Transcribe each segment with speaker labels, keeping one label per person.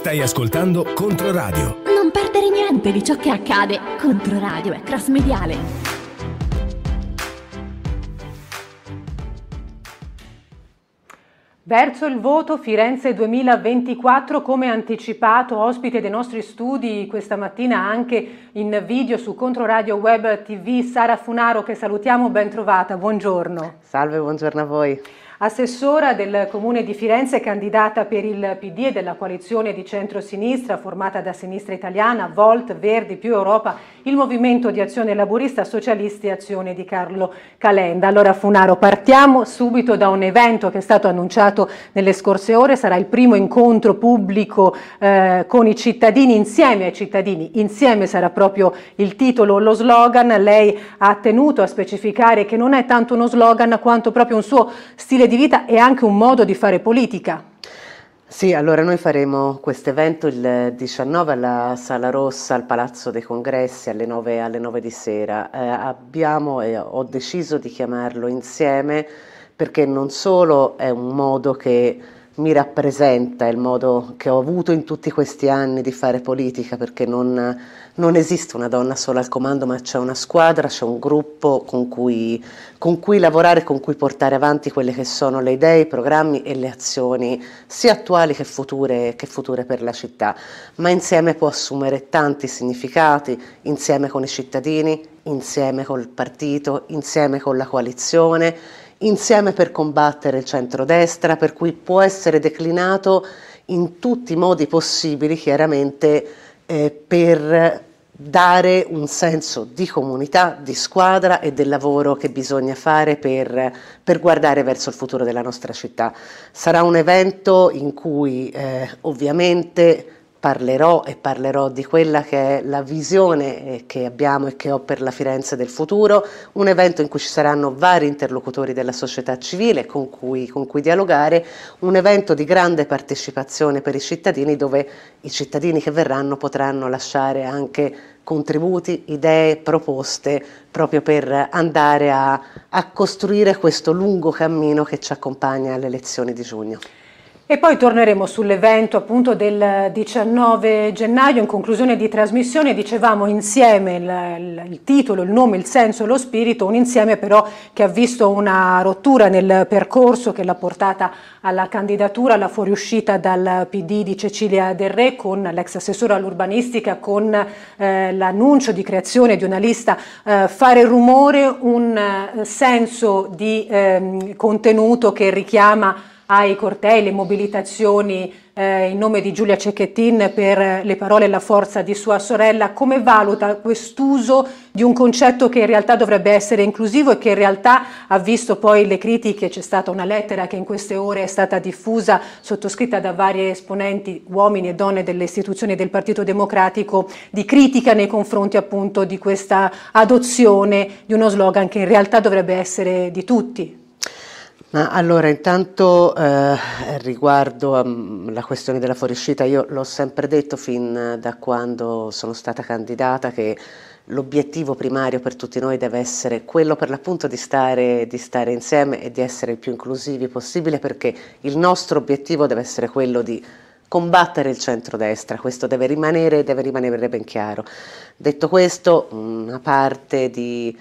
Speaker 1: Stai ascoltando Controradio.
Speaker 2: Non perdere niente di ciò che accade. Controradio è cross mediale.
Speaker 3: Verso il voto Firenze 2024, come anticipato, ospite dei nostri studi questa mattina anche in video su Controradio Web TV, Sara Funaro, che salutiamo, ben trovata, buongiorno.
Speaker 4: Salve, buongiorno a voi
Speaker 3: assessora del Comune di Firenze, candidata per il PD e della coalizione di centro-sinistra formata da Sinistra Italiana, Volt, Verdi, più Europa, il Movimento di Azione Laburista, Socialisti e Azione di Carlo Calenda. Allora Funaro, partiamo subito da un evento che è stato annunciato nelle scorse ore, sarà il primo incontro pubblico eh, con i cittadini, insieme ai cittadini, insieme sarà proprio il titolo, lo slogan, lei ha tenuto a specificare che non è tanto uno slogan quanto proprio un suo stile di vita e anche un modo di fare politica.
Speaker 4: Sì, allora noi faremo questo evento il 19 alla Sala Rossa al Palazzo dei Congressi alle 9, alle 9 di sera. Eh, abbiamo eh, ho deciso di chiamarlo insieme perché non solo è un modo che mi rappresenta, il modo che ho avuto in tutti questi anni di fare politica, perché non, non esiste una donna sola al comando, ma c'è una squadra, c'è un gruppo con cui, con cui lavorare, con cui portare avanti quelle che sono le idee, i programmi e le azioni, sia attuali che future, che future per la città. Ma insieme può assumere tanti significati, insieme con i cittadini, insieme col partito, insieme con la coalizione insieme per combattere il centrodestra, per cui può essere declinato in tutti i modi possibili, chiaramente eh, per dare un senso di comunità, di squadra e del lavoro che bisogna fare per, per guardare verso il futuro della nostra città. Sarà un evento in cui eh, ovviamente parlerò e parlerò di quella che è la visione eh, che abbiamo e che ho per la Firenze del futuro, un evento in cui ci saranno vari interlocutori della società civile con cui, con cui dialogare, un evento di grande partecipazione per i cittadini dove i cittadini che verranno potranno lasciare anche contributi, idee, proposte proprio per andare a, a costruire questo lungo cammino che ci accompagna alle elezioni di giugno.
Speaker 3: E poi torneremo sull'evento appunto del 19 gennaio, in conclusione di trasmissione, dicevamo insieme il, il, il, titolo, il nome, il senso lo spirito, un insieme però che ha visto una rottura nel percorso che l'ha portata alla candidatura, alla fuoriuscita dal PD di Cecilia Del Re con l'ex assessore all'urbanistica, con eh, l'annuncio di creazione di una lista eh, Fare rumore, un eh, senso di ehm, contenuto che richiama ai cortei, le mobilitazioni eh, in nome di Giulia Cecchettin per le parole e la forza di sua sorella, come valuta quest'uso di un concetto che in realtà dovrebbe essere inclusivo e che in realtà ha visto poi le critiche, c'è stata una lettera che in queste ore è stata diffusa, sottoscritta da vari esponenti, uomini e donne delle istituzioni del Partito Democratico, di critica nei confronti appunto di questa adozione di uno slogan che in realtà dovrebbe essere di tutti.
Speaker 4: Ma allora, intanto eh, riguardo alla questione della fuoriuscita, io l'ho sempre detto fin da quando sono stata candidata che l'obiettivo primario per tutti noi deve essere quello per l'appunto di stare, di stare insieme e di essere il più inclusivi possibile perché il nostro obiettivo deve essere quello di combattere il centrodestra, questo deve rimanere, deve rimanere ben chiaro. Detto questo, una parte di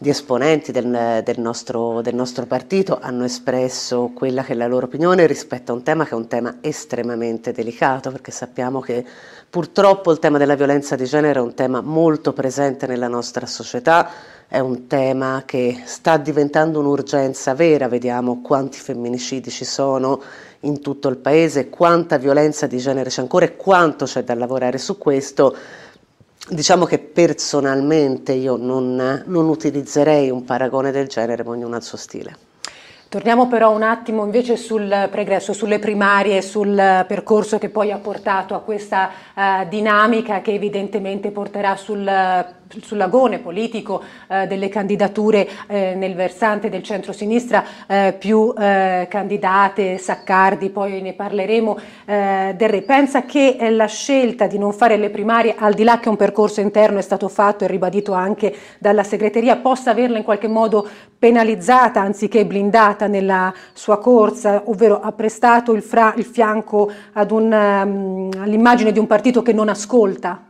Speaker 4: di esponenti del, del, nostro, del, nostro, partito hanno espresso quella che è la loro opinione rispetto a un tema che è un tema estremamente delicato, perché sappiamo che purtroppo il tema della violenza di genere è un tema molto presente nella nostra società, è un tema che sta diventando un'urgenza vera, vediamo quanti femminicidi ci sono in tutto il paese, quanta violenza di genere c'è ancora e quanto c'è da lavorare su questo. Diciamo che personalmente io non, non utilizzerei un paragone del genere, ma ognuno ha il suo stile.
Speaker 3: Torniamo però un attimo invece sul pregresso, sulle primarie, sul percorso che poi ha portato a questa uh, dinamica che evidentemente porterà sul sull'agone politico eh, delle candidature eh, nel versante del centro-sinistra eh, più eh, candidate, Saccardi, poi ne parleremo, eh, del Re. Pensa che eh, la scelta di non fare le primarie, al di là che un percorso interno è stato fatto e ribadito anche dalla segreteria, possa averla in qualche modo penalizzata anziché blindata nella sua corsa, ovvero ha prestato il, fra, il fianco um, all'immagine di un partito che non ascolta?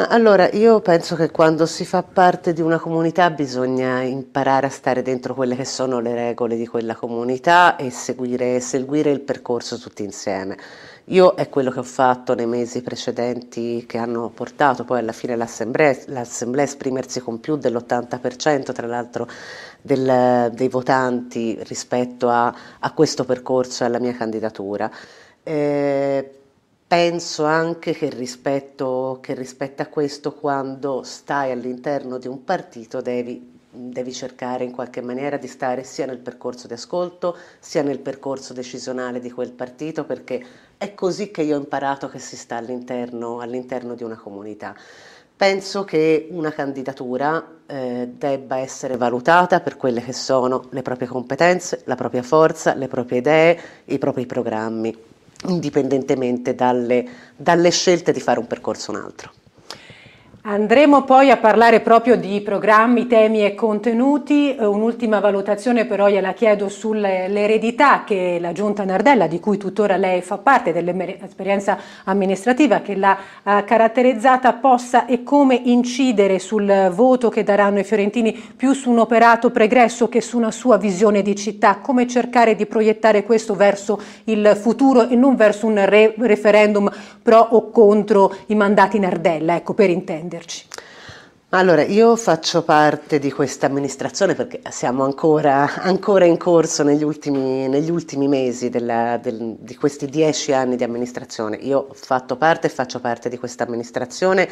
Speaker 4: Ma allora, io penso che quando si fa parte di una comunità bisogna imparare a stare dentro quelle che sono le regole di quella comunità e seguire, seguire il percorso tutti insieme. Io è quello che ho fatto nei mesi precedenti che hanno portato poi alla fine l'assemblea, l'assemblea esprimersi con più dell'80% tra l'altro del, dei votanti rispetto a, a, questo percorso e alla mia candidatura. Eh, penso anche che rispetto, che rispetto, a questo quando stai all'interno di un partito devi devi cercare in qualche maniera di stare sia nel percorso di ascolto sia nel percorso decisionale di quel partito perché è così che io ho imparato che si sta all'interno, all'interno di una comunità. Penso che una candidatura eh, debba essere valutata per quelle che sono le proprie competenze, la propria forza, le proprie idee, i propri programmi, indipendentemente dalle, dalle scelte di fare un percorso o un altro.
Speaker 3: Andremo poi a parlare proprio di programmi, temi e contenuti. Eh, un'ultima valutazione però gliela chiedo sull'eredità che la Giunta Nardella, di cui tuttora lei fa parte, dell'esperienza amministrativa che l'ha eh, caratterizzata, possa e come incidere sul voto che daranno i fiorentini più su un operato pregresso che su una sua visione di città. Come cercare di proiettare questo verso il futuro e non verso un re referendum pro o contro i mandati Nardella, ecco per intendere intenderci.
Speaker 4: Allora, io faccio parte di questa amministrazione perché siamo ancora, ancora in corso negli ultimi, negli ultimi mesi della, del, di questi dieci anni di amministrazione. Io ho fatto parte e faccio parte di questa amministrazione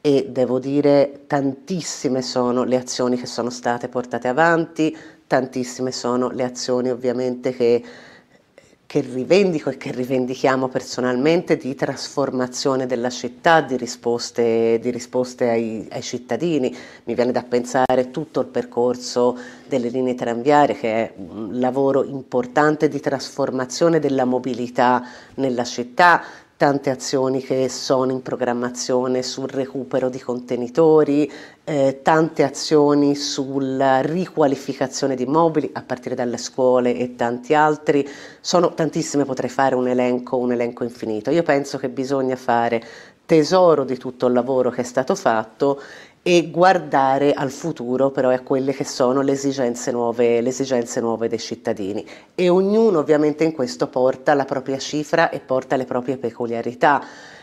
Speaker 4: e devo dire tantissime sono le azioni che sono state portate avanti, tantissime sono le azioni ovviamente che che rivendico e che rivendichiamo personalmente di trasformazione della città, di risposte, di risposte ai, ai, cittadini. Mi viene da pensare tutto il percorso delle linee tranviarie che è un lavoro importante di trasformazione della mobilità nella città, tante azioni che sono in programmazione sul recupero di contenitori, eh, tante azioni sulla riqualificazione di immobili a partire dalle scuole e tanti altri. Sono tantissime, potrei fare un elenco, un elenco infinito. Io penso che bisogna fare tesoro di tutto il lavoro che è stato fatto e guardare al futuro però a quelle che sono le esigenze, nuove, le esigenze nuove dei cittadini. E ognuno ovviamente in questo porta la propria cifra e porta le proprie peculiarità.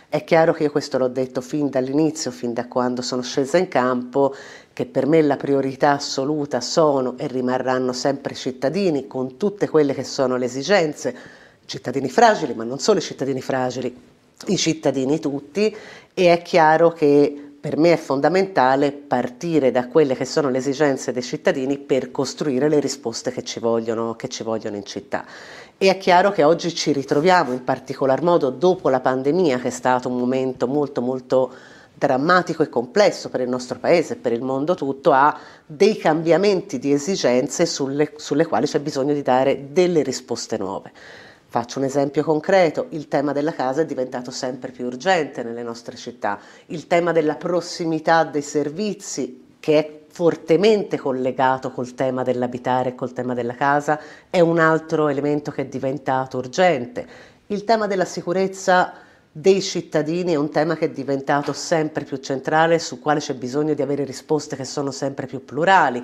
Speaker 4: È chiaro che io questo l'ho detto fin dall'inizio, fin da quando sono scesa in campo, che per me la priorità assoluta sono e rimarranno sempre i cittadini con tutte quelle che sono le esigenze, cittadini fragili, ma non solo i cittadini fragili, i cittadini tutti. E è chiaro che per me è fondamentale partire da quelle che sono le esigenze dei cittadini per costruire le risposte che ci vogliono, che ci vogliono in città. E è chiaro che oggi ci ritroviamo in particolar modo dopo la pandemia, che è stato un momento molto molto drammatico e complesso per il nostro paese e per il mondo tutto, a dei cambiamenti di esigenze sulle, sulle quali c'è bisogno di dare delle risposte nuove. Faccio un esempio concreto, il tema della casa è diventato sempre più urgente nelle nostre città, il tema della prossimità dei servizi che è fortemente collegato col tema dell'abitare e col tema della casa è un altro elemento che è diventato urgente. Il tema della sicurezza dei cittadini è un tema che è diventato sempre più centrale, su quale c'è bisogno di avere risposte che sono sempre più plurali.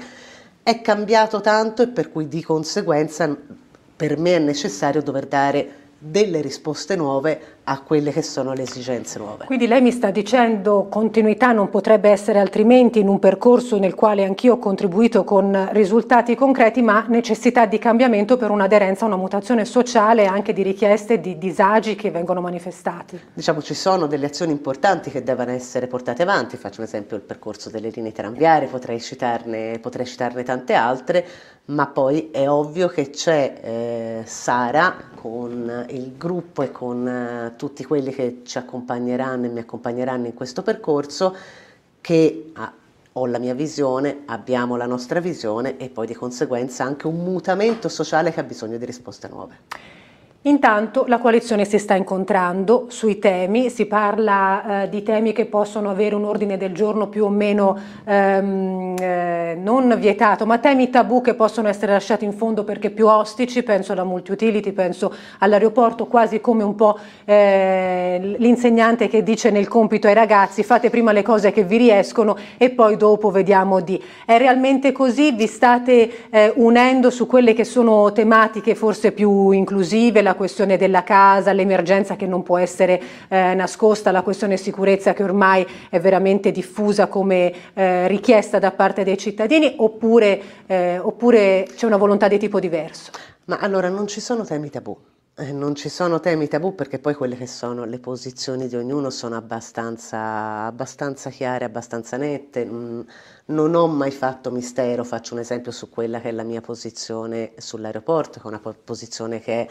Speaker 4: È cambiato tanto e per cui di conseguenza per me è necessario dover dare delle risposte nuove a quelle che sono le esigenze nuove.
Speaker 3: Quindi lei mi sta dicendo continuità non potrebbe essere altrimenti in un percorso nel quale anch'io ho contribuito con risultati concreti, ma necessità di cambiamento per un'aderenza a una mutazione sociale e anche di richieste di disagi che vengono manifestati.
Speaker 4: Diciamo ci sono delle azioni importanti che devono essere portate avanti, faccio un esempio il percorso delle linee tranviarie, potrei citarne, potrei citarne tante altre, ma poi è ovvio che c'è eh, Sara con il gruppo e con eh, tutti quelli che ci accompagneranno e mi accompagneranno in questo percorso che ah, ho la mia visione, abbiamo la nostra visione e poi di conseguenza anche un mutamento sociale che ha bisogno di risposte nuove.
Speaker 3: Intanto la coalizione si sta incontrando sui temi, si parla eh, di temi che possono avere un ordine del giorno più o meno ehm, eh, non vietato, ma temi tabù che possono essere lasciati in fondo perché più ostici, penso alla multi-utility, penso all'aeroporto, quasi come un po' eh, l'insegnante che dice nel compito ai ragazzi fate prima le cose che vi riescono e poi dopo vediamo di. È realmente così? Vi state eh, unendo su quelle che sono tematiche forse più inclusive? La questione della casa, l'emergenza che non può essere eh, nascosta, la questione sicurezza che ormai è veramente diffusa come eh, richiesta da parte dei cittadini oppure, eh, oppure c'è una volontà di tipo diverso?
Speaker 4: Ma allora non ci sono temi tabù. Eh, non ci sono temi tabù perché poi quelle che sono le posizioni di ognuno sono abbastanza, abbastanza chiare, abbastanza nette. Mm, non ho mai fatto mistero, faccio un esempio su quella che è la mia posizione sull'aeroporto, che è una posizione che è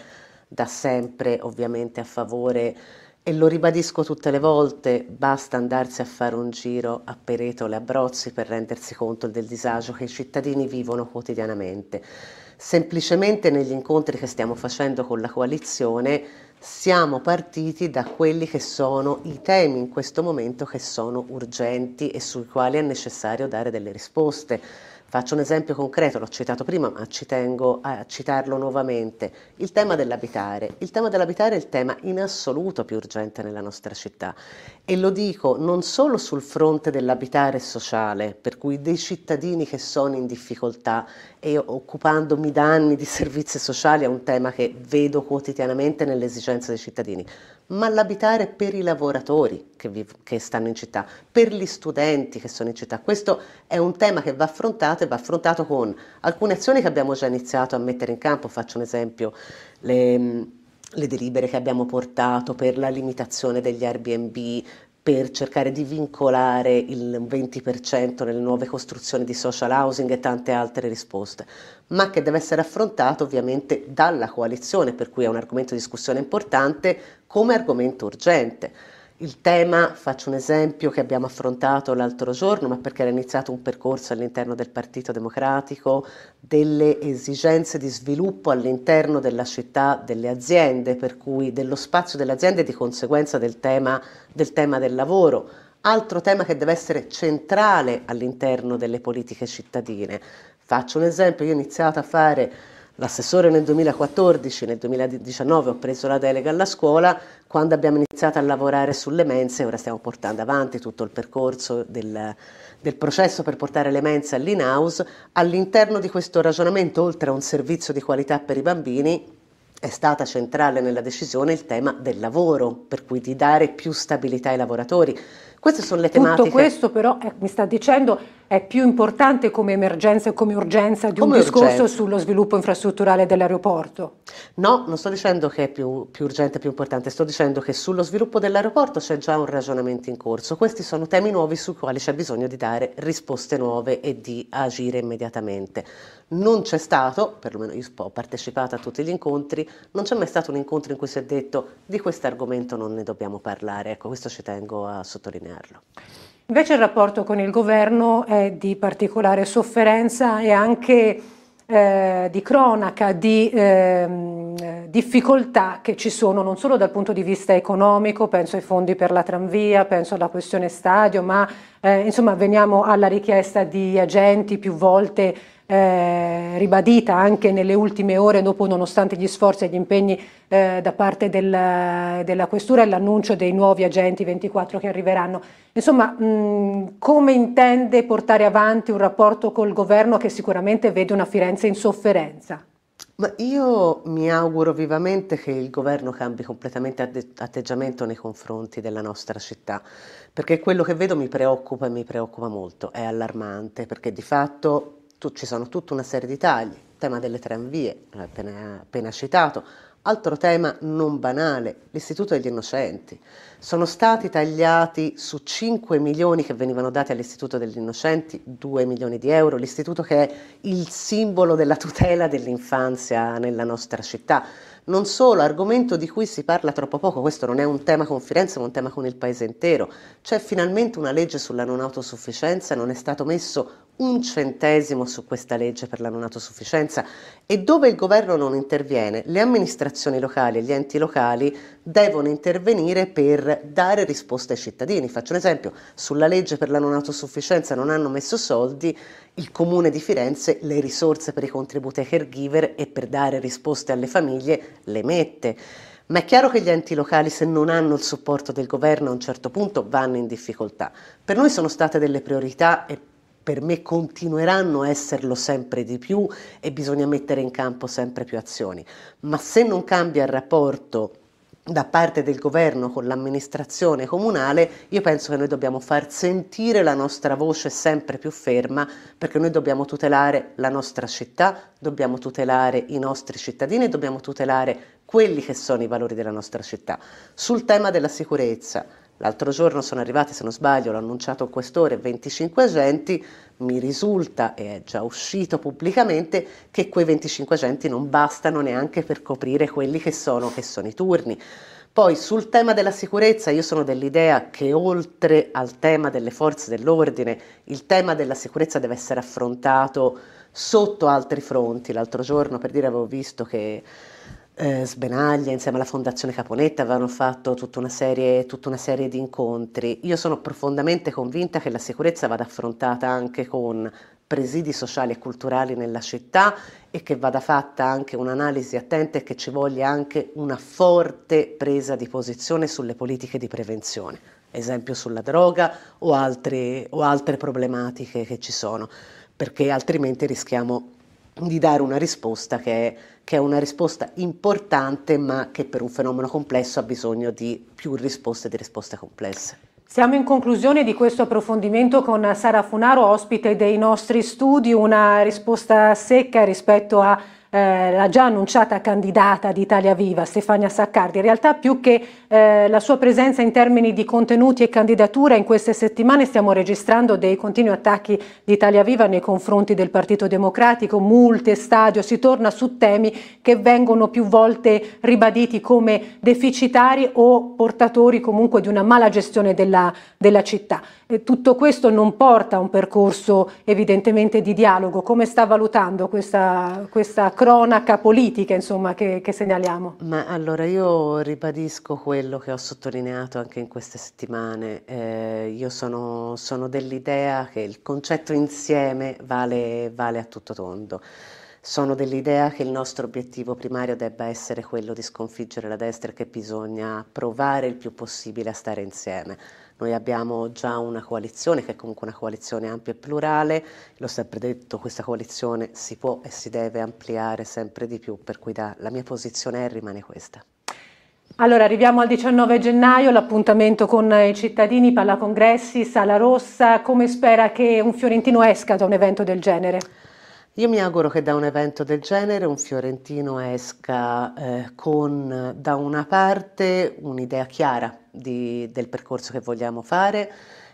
Speaker 4: da sempre ovviamente a favore e lo ribadisco tutte le volte, basta andarsi a fare un giro a Peretole, a Brozzi per rendersi conto del disagio che i cittadini vivono quotidianamente. Semplicemente negli incontri che stiamo facendo con la coalizione siamo partiti da quelli che sono i temi in questo momento che sono urgenti e sui quali è necessario dare delle risposte Faccio un esempio concreto, l'ho citato prima, ma ci tengo a citarlo nuovamente. Il tema dell'abitare. Il tema dell'abitare è il tema in assoluto più urgente nella nostra città e lo dico non solo sul fronte dell'abitare sociale, per cui dei cittadini che sono in difficoltà e occupandomi da anni di servizi sociali è un tema che vedo quotidianamente nelle esigenze dei cittadini, ma l'abitare per i lavoratori che, viv- che, stanno in città, per gli studenti che sono in città. Questo è un tema che va affrontato e va affrontato con alcune azioni che abbiamo già iniziato a mettere in campo. Faccio un esempio, le, le delibere che abbiamo portato per la limitazione degli Airbnb, per cercare di vincolare il 20% nelle nuove costruzioni di social housing e tante altre risposte, ma che deve essere affrontato ovviamente dalla coalizione, per cui è un argomento di discussione importante come argomento urgente. Il tema, faccio un esempio che abbiamo affrontato l'altro giorno, ma perché era iniziato un percorso all'interno del Partito Democratico, delle esigenze di sviluppo all'interno della città delle aziende, per cui dello spazio delle aziende e di conseguenza del tema del, tema del lavoro. Altro tema che deve essere centrale all'interno delle politiche cittadine. Faccio un esempio, io ho iniziato a fare l'assessore nel 2014, nel 2019 ho preso la delega alla scuola, quando abbiamo iniziato a lavorare sulle mense, ora stiamo portando avanti tutto il percorso del, del processo per portare le mense all'in-house, all'interno di questo ragionamento, oltre a un servizio di qualità per i bambini, è stata centrale nella decisione il tema del lavoro, per cui di dare più stabilità ai lavoratori. Queste sono le tematiche.
Speaker 3: Tutto questo però eh, mi sta dicendo è più importante come emergenza e come urgenza di come un discorso urgenza. sullo sviluppo infrastrutturale dell'aeroporto?
Speaker 4: No, non sto dicendo che è più, più urgente e più importante, sto dicendo che sullo sviluppo dell'aeroporto c'è già un ragionamento in corso. Questi sono temi nuovi sui quali c'è bisogno di dare risposte nuove e di agire immediatamente. Non c'è stato, perlomeno io ho partecipato a tutti gli incontri, non c'è mai stato un incontro in cui si è detto di questo argomento non ne dobbiamo parlare. Ecco, questo ci tengo a sottolinearlo.
Speaker 3: Invece il rapporto con il governo è di particolare sofferenza e anche eh, di cronaca, di eh, difficoltà che ci sono non solo dal punto di vista economico, penso ai fondi per la tranvia, penso alla questione stadio, ma eh, insomma veniamo alla richiesta di agenti più volte eh, ribadita anche nelle ultime ore, dopo nonostante gli sforzi e gli impegni eh, da parte del, della Questura e l'annuncio dei nuovi agenti 24 che arriveranno. Insomma, mh, come intende portare avanti un rapporto col governo che sicuramente vede una Firenze in sofferenza?
Speaker 4: Ma io mi auguro vivamente che il governo cambi completamente atteggiamento nei confronti della nostra città, perché quello che vedo mi preoccupa e mi preoccupa molto, è allarmante, perché di fatto tu, ci sono tutta una serie di tagli, tema delle tranvie, appena, appena citato, altro tema non banale, l'Istituto degli Innocenti. Sono stati tagliati su 5 milioni che venivano dati all'Istituto degli Innocenti, 2 milioni di euro, l'istituto che è il simbolo della tutela dell'infanzia nella nostra città. Non solo, argomento di cui si parla troppo poco, questo non è un tema con Firenze, ma un tema con il paese intero. C'è finalmente una legge sulla non autosufficienza, non è stato messo un centesimo su questa legge per la non autosufficienza e dove il governo non interviene, le amministrazioni locali e gli enti locali devono intervenire per dare risposte ai cittadini. Faccio un esempio, sulla legge per la non autosufficienza non hanno messo soldi, il comune di Firenze le risorse per i contributi ai caregiver e per dare risposte alle famiglie le mette. Ma è chiaro che gli enti locali, se non hanno il supporto del governo, a un certo punto vanno in difficoltà. Per noi sono state delle priorità e per me continueranno a esserlo sempre di più e bisogna mettere in campo sempre più azioni. Ma se non cambia il rapporto da parte del governo con l'amministrazione comunale, io penso che noi dobbiamo far sentire la nostra voce sempre più ferma perché noi dobbiamo tutelare la nostra città, dobbiamo tutelare i nostri cittadini dobbiamo tutelare quelli che sono i valori della nostra città. Sul tema della sicurezza, L'altro giorno sono arrivati, se non sbaglio, l'ho annunciato il questore, 25 agenti, mi risulta, e è già uscito pubblicamente, che quei 25 agenti non bastano neanche per coprire quelli che sono, che sono i turni. Poi sul tema della sicurezza io sono dell'idea che oltre al tema delle forze dell'ordine, il tema della sicurezza deve essere affrontato sotto altri fronti. L'altro giorno, per dire, avevo visto che eh, Sbenaglia insieme alla Fondazione Caponetta avevano fatto tutta una, serie, tutta una serie di incontri. Io sono profondamente convinta che la sicurezza vada affrontata anche con presidi sociali e culturali nella città e che vada fatta anche un'analisi attenta e che ci voglia anche una forte presa di posizione sulle politiche di prevenzione, esempio sulla droga o, altri, o altre problematiche che ci sono, perché altrimenti rischiamo di dare una risposta che è, che è, una risposta importante ma che per un fenomeno complesso ha bisogno di più risposte di risposte complesse.
Speaker 3: Siamo in conclusione di questo approfondimento con Sara Funaro, ospite dei nostri studi, una risposta secca rispetto a eh, la già annunciata candidata di Italia Viva, Stefania Saccardi. In realtà più che eh, la sua presenza in termini di contenuti e candidatura, in queste settimane stiamo registrando dei continui attacchi di Italia Viva nei confronti del Partito Democratico, multe, stadio, si torna su temi che vengono più volte ribaditi come deficitari o portatori comunque di una mala gestione della, della città. E tutto questo non porta a un percorso evidentemente di dialogo. Come sta valutando questa, questa cronaca politica insomma, che, che, segnaliamo?
Speaker 4: Ma allora io ribadisco quello che ho sottolineato anche in queste settimane. Eh, io sono, sono, dell'idea che il concetto insieme vale, vale a tutto tondo. Sono dell'idea che il nostro obiettivo primario debba essere quello di sconfiggere la destra e che bisogna provare il più possibile a stare insieme. Noi abbiamo già una coalizione che è comunque una coalizione ampia e plurale, l'ho sempre detto, questa coalizione si può e si deve ampliare sempre di più, per cui da, la mia posizione è rimane questa.
Speaker 3: Allora, arriviamo al 19 gennaio, l'appuntamento con i cittadini, Pallacongressi, Sala Rossa, come spera che un fiorentino esca da un evento del genere?
Speaker 4: Io mi auguro che da un evento del genere un fiorentino esca eh, con da una parte un'idea chiara di, del percorso che vogliamo fare,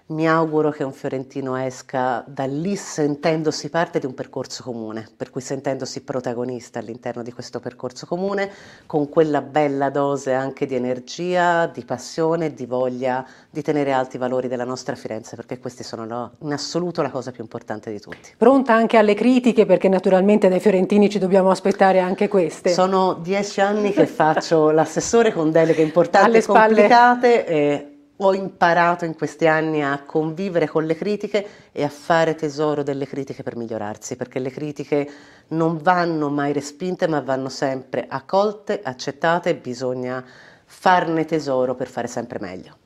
Speaker 4: mi auguro che un fiorentino esca da lì sentendosi parte di un percorso comune, per cui sentendosi protagonista all'interno di questo percorso comune, con quella bella dose anche di energia, di passione, di voglia di tenere alti i valori della nostra Firenze, perché questi sono no, in assoluto la cosa più importante di tutti.
Speaker 3: Pronta anche alle critiche, perché naturalmente dai fiorentini ci dobbiamo aspettare anche queste.
Speaker 4: Sono dieci anni che faccio l'assessore con deleghe importanti e complicate. E ho imparato in questi anni a convivere con le critiche e a fare tesoro delle critiche per migliorarsi, perché le critiche non vanno mai respinte, ma vanno sempre accolte, accettate e bisogna farne tesoro per fare sempre meglio.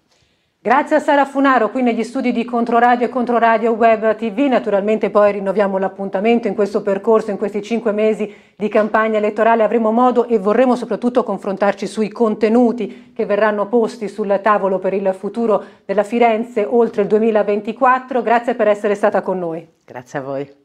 Speaker 3: Grazie a Sara Funaro qui negli studi di Controradio e Controradio Web TV. Naturalmente poi rinnoviamo l'appuntamento in questo percorso, in questi cinque mesi di campagna elettorale. Avremo modo e vorremmo soprattutto confrontarci sui contenuti che verranno posti sul tavolo per il futuro della Firenze oltre il 2024. Grazie per essere stata con noi.
Speaker 4: Grazie a voi.